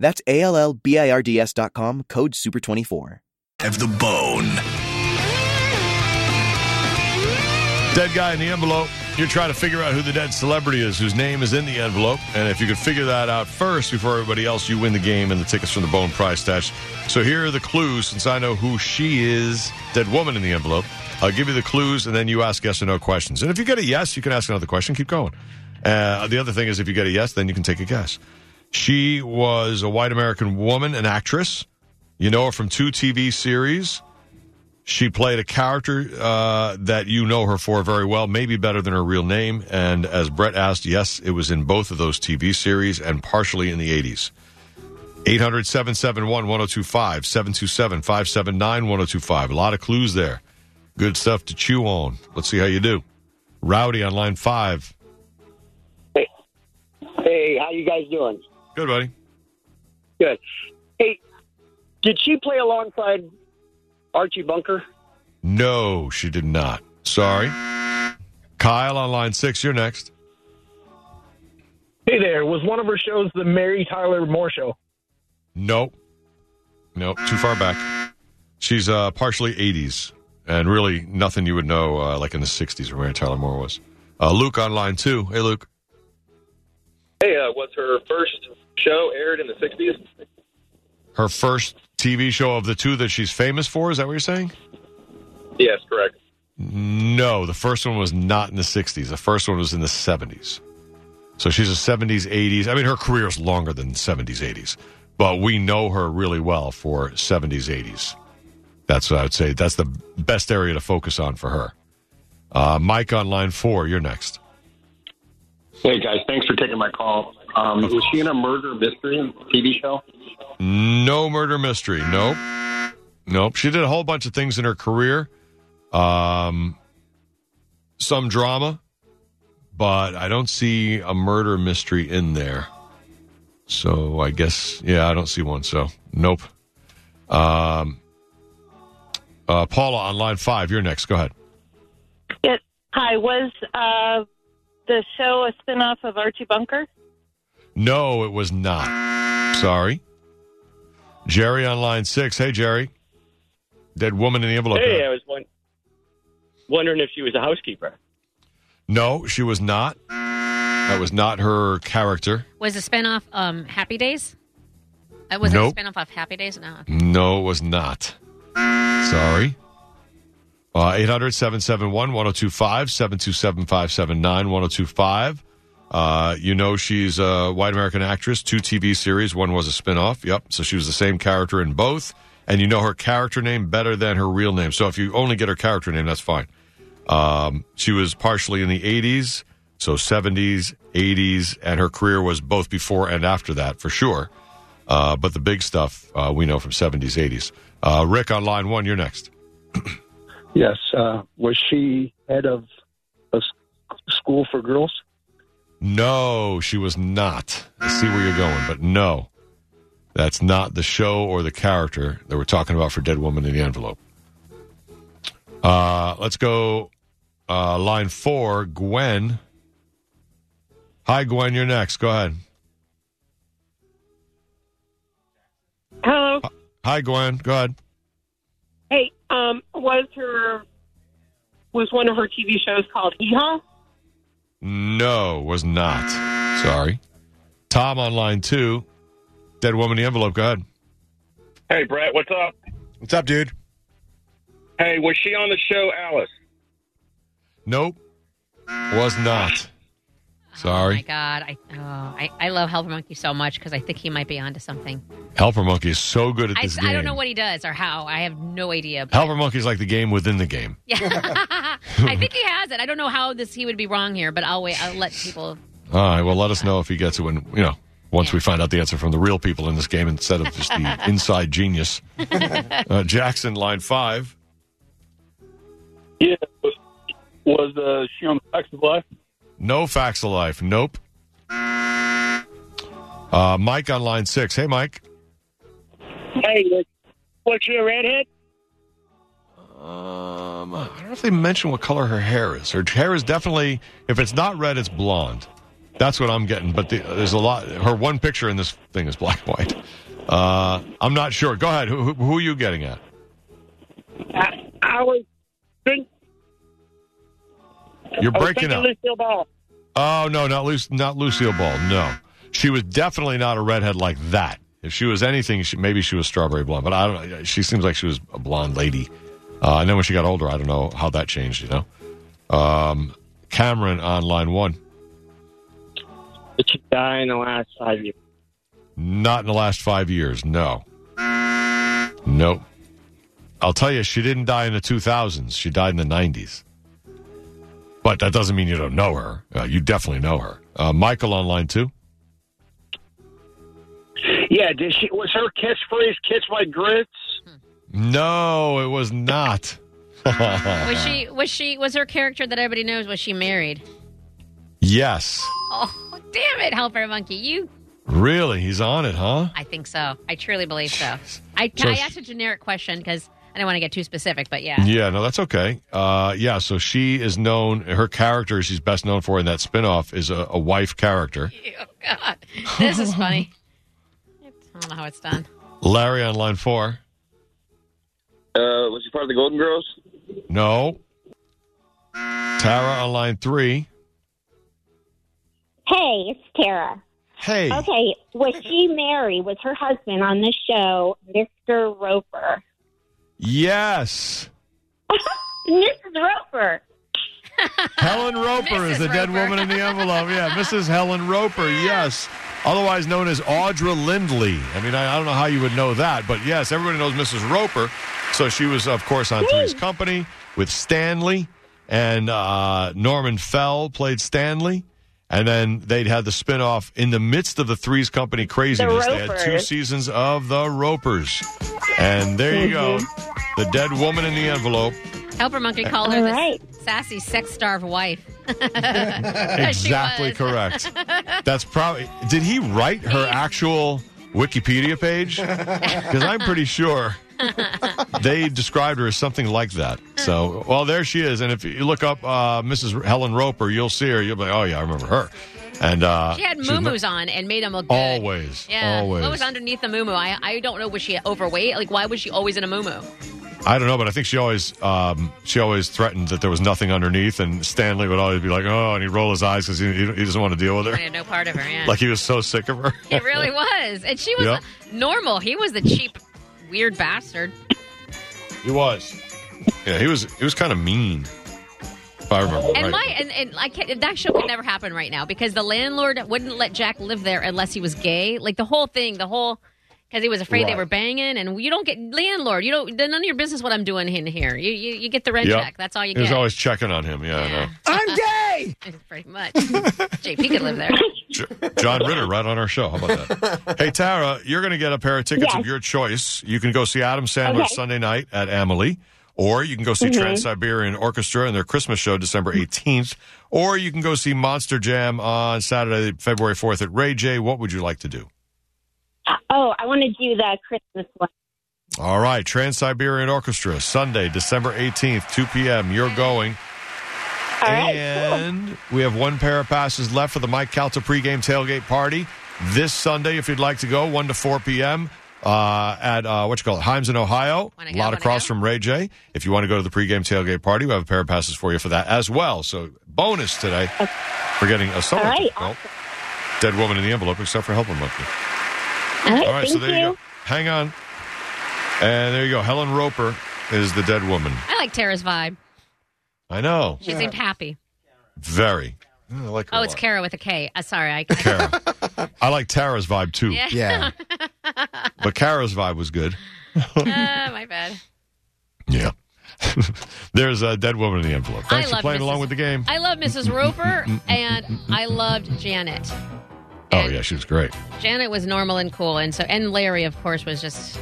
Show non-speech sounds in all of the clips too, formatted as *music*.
That's A L L B I R D S dot com, code SUPER24. Have the bone. Dead guy in the envelope. You're trying to figure out who the dead celebrity is whose name is in the envelope. And if you could figure that out first before everybody else, you win the game and the tickets from the Bone Prize Stash. So here are the clues since I know who she is, dead woman in the envelope. I'll give you the clues and then you ask yes or no questions. And if you get a yes, you can ask another question. Keep going. Uh, the other thing is if you get a yes, then you can take a guess. She was a white American woman, an actress. You know her from two TV series. She played a character uh, that you know her for very well, maybe better than her real name. And as Brett asked, yes, it was in both of those TV series and partially in the 80s. 800 771 1025, 727 579 1025. A lot of clues there. Good stuff to chew on. Let's see how you do. Rowdy on line five. Hey, how you guys doing? Good, buddy. Good. Hey, did she play alongside Archie Bunker? No, she did not. Sorry. Kyle on line six, you're next. Hey there, was one of her shows the Mary Tyler Moore Show? Nope. Nope, too far back. She's uh, partially 80s, and really nothing you would know uh, like in the 60s where Mary Tyler Moore was. Uh, Luke on line two. Hey, Luke. Hey, uh, was her first show aired in the 60s? Her first TV show of the two that she's famous for, is that what you're saying? Yes, correct. No, the first one was not in the 60s. The first one was in the 70s. So she's a 70s, 80s. I mean, her career is longer than 70s, 80s, but we know her really well for 70s, 80s. That's what I would say. That's the best area to focus on for her. Uh, Mike on line four, you're next. Hey guys, thanks for taking my call. Um, was she in a murder mystery TV show? No murder mystery. Nope. Nope. She did a whole bunch of things in her career. Um, some drama, but I don't see a murder mystery in there. So I guess, yeah, I don't see one. So nope. Um, uh, Paula on line five, you're next. Go ahead. Yes. Hi. Was uh, the show a spinoff of Archie Bunker? No, it was not. Sorry. Jerry on line six. Hey, Jerry. Dead woman in the envelope. Hey, I was one, wondering if she was a housekeeper. No, she was not. That was not her character. Was a spinoff um, Happy Days? Uh, was Nope. it a spinoff of Happy Days? No. No, it was not. Sorry. Uh, 800 771 1025 727 579 1025. Uh, You know, she's a white American actress, two TV series. One was a spinoff. Yep. So she was the same character in both. And you know her character name better than her real name. So if you only get her character name, that's fine. Um, she was partially in the 80s, so 70s, 80s, and her career was both before and after that, for sure. Uh, but the big stuff uh, we know from 70s, 80s. Uh, Rick on line one, you're next. *clears throat* Yes. Uh, was she head of a school for girls? No, she was not. I see where you're going, but no. That's not the show or the character that we're talking about for Dead Woman in the Envelope. Uh, let's go uh, line four, Gwen. Hi, Gwen, you're next. Go ahead. Hello. Hi, Gwen. Go ahead. Hey, um, was her was one of her TV shows called Hee Haw? No, was not. Sorry. Tom on line two. Dead woman in the envelope. Go ahead. Hey, Brett, what's up? What's up, dude? Hey, was she on the show Alice? Nope. Was not. Oh my Sorry. God, I oh, I, I love Helper Monkey so much because I think he might be onto something. Helper Monkey is so good at I, this game. I don't know what he does or how. I have no idea. but- Helper Monkey is like the game within the game. *laughs* Yeah, I think he has it. I don't know how this he would be wrong here, but I'll wait. I'll let people. All right. Well, let us know if he gets it when you know Once we find out the answer from the real people in this game instead of just the *laughs* inside genius. *laughs* Uh, Jackson, line five. Yeah. Was, was uh, she on the Facts of Life? No facts of life. Nope. Uh, Mike on line six. Hey, Mike. Hey, what's your redhead? Um, I don't know if they mention what color her hair is. Her hair is definitely, if it's not red, it's blonde. That's what I'm getting. But the, there's a lot. Her one picture in this thing is black and white. Uh, I'm not sure. Go ahead. Who, who, who are you getting at? I, I was think, You're breaking up. Lucille Ball. Oh no, not Lu- not Lucille Ball. No, she was definitely not a redhead like that. If she was anything, she, maybe she was strawberry blonde. But I don't. know. She seems like she was a blonde lady. Uh, and then when she got older, I don't know how that changed. You know, um, Cameron on line one. Did she die in the last five years? Not in the last five years. No. Nope. I'll tell you, she didn't die in the 2000s. She died in the 90s. But that doesn't mean you don't know her. Uh, you definitely know her. Uh, Michael online too. Yeah, did she? Was her kiss catchphrase "Catch my grits"? No, it was not. *laughs* Was she? Was she? Was her character that everybody knows? Was she married? yes. Oh, damn it, Helper Monkey! You. Really? He's on it, huh? I think so. I truly believe so. I, So I asked a generic question because I don't want to get too specific, but yeah. Yeah, no, that's okay. Uh, yeah, so she is known, her character she's best known for in that spinoff is a, a wife character. *laughs* Oh God, this is funny. I don't know how it's done. Larry on line four. Uh, was she part of the Golden Girls? No. Tara on line three. Hey, it's Tara. Hey. Okay, was she married? Was her husband on the show, Mr. Roper? Yes. *laughs* Mrs. Roper. Helen Roper is the dead woman in the envelope. Yeah, Mrs. Helen Roper, yes. Otherwise known as Audra Lindley. I mean, I, I don't know how you would know that, but yes, everybody knows Mrs. Roper. So she was, of course, on Three's Company with Stanley, and uh, Norman Fell played Stanley. And then they'd had the spinoff in the midst of the Three's Company craziness. They had two seasons of the Ropers. And there you go. The dead woman in the envelope. Helper Monkey called her All the sassy, sex-starved wife. *laughs* exactly correct. *laughs* That's probably. Did he write her actual Wikipedia page? Because I'm pretty sure they described her as something like that. So, well, there she is. And if you look up uh, Mrs. Helen Roper, you'll see her. You'll be like, oh yeah, I remember her. And uh, She had she was on and made them look good. Always, Yeah. always. What was underneath the moo I, I don't know. Was she overweight? Like, why was she always in a moo I don't know, but I think she always um, she always threatened that there was nothing underneath, and Stanley would always be like, "Oh," and he'd roll his eyes because he, he he doesn't want to deal with I her. had no part of her. Yeah. Like he was so sick of her. it really *laughs* was, and she was Yep. normal. He was the cheap, weird bastard. He was. Yeah, he was. He was kind of mean. If I remember And right. my and, and I can't, that show could never happen right now because the landlord wouldn't let Jack live there unless he was gay. Like the whole thing, the whole because he was afraid they were banging. And you don't get landlord. You don't. None of your business what I'm doing in here. You you, you get the rent Yep. check. That's all you He get. was always checking on him. Yeah, I know. *laughs* I'm gay. *laughs* Pretty much. JP could live there. *laughs* John Ritter, right on our show. How about that? hey, Tara, you're going to get a pair of tickets Yes. of your choice. You can go see Adam Sandler Okay. Sunday night at Amalie, or you can go see Mhm. Trans Siberian Orchestra and their Christmas show December 18th, or you can go see Monster Jam on Saturday, February 4th at Ray J. What would you like to do? Oh, I want to do the Christmas one. All right, Trans Siberian Orchestra, Sunday, December 18th, 2 p.m. You're going. All right, and we have one pair of passes left for the Mike Calta pregame tailgate party this Sunday. If you'd like to go, 1 to 4 p.m. Uh, at uh, what you call it, Himes in Ohio, a lot wanna across from Ray J. If you want to go to the pregame tailgate party, we have a pair of passes for you for that as well. So bonus today for getting a solo. All right, Well, dead woman in the envelope, except for helping monkey. All right, All right, so there you. go. Hang on, and there you go. Helen Roper is the dead woman. I like Tara's vibe. I know, She seemed happy. very. I like her Oh, a it's lot. Kara with a K. Uh, sorry, I. Kara. *laughs* I like Tara's vibe too. Yeah. *laughs* But Kara's vibe was good. Ah, *laughs* my bad. Yeah. There's a dead woman in the envelope. Thanks I for love playing Mrs. along with the game. I love Mrs. Roper and I loved Janet. Oh yeah, she was great. Janet was normal and cool, and so and Larry, of course, was just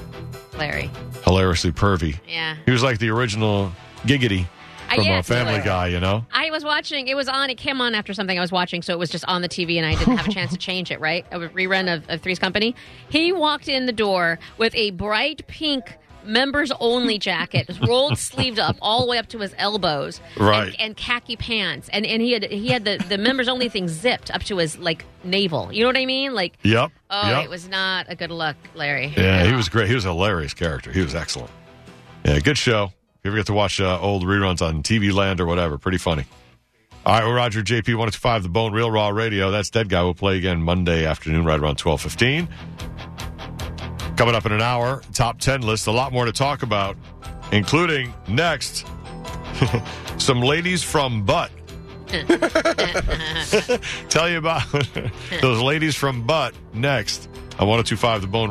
Larry. Hilariously pervy. Yeah. He was like the original Giggity Uh, from yeah, a Family. Guy, you know? I was watching. It was on. It came on after something I was watching, so it was just on the TV, and I didn't have a chance to change it. Right, a rerun of, of Three's Company. He walked in the door with a bright pink members only jacket, *laughs* rolled sleeved up all the way up to his elbows, Right. and, and khaki pants, and and he had he had the the members only thing zipped up to his like navel. You know what I mean? Like, Yep. oh, yep. it was not a good look, Larry. Yeah, he was great. He was a hilarious character. He was excellent. Yeah, good show. If you ever get to watch uh, old reruns on TV Land or whatever, pretty funny. All right, well, Roger JP 1025 The Bone Real Raw Radio. That's Dead Guy. We'll play again Monday afternoon, right around 1215. Coming up in an hour, top 10 list. A lot more to talk about, including next, *laughs* some ladies from Butt. *laughs* *laughs* Tell you about those ladies from Butt next on 1025 The Bone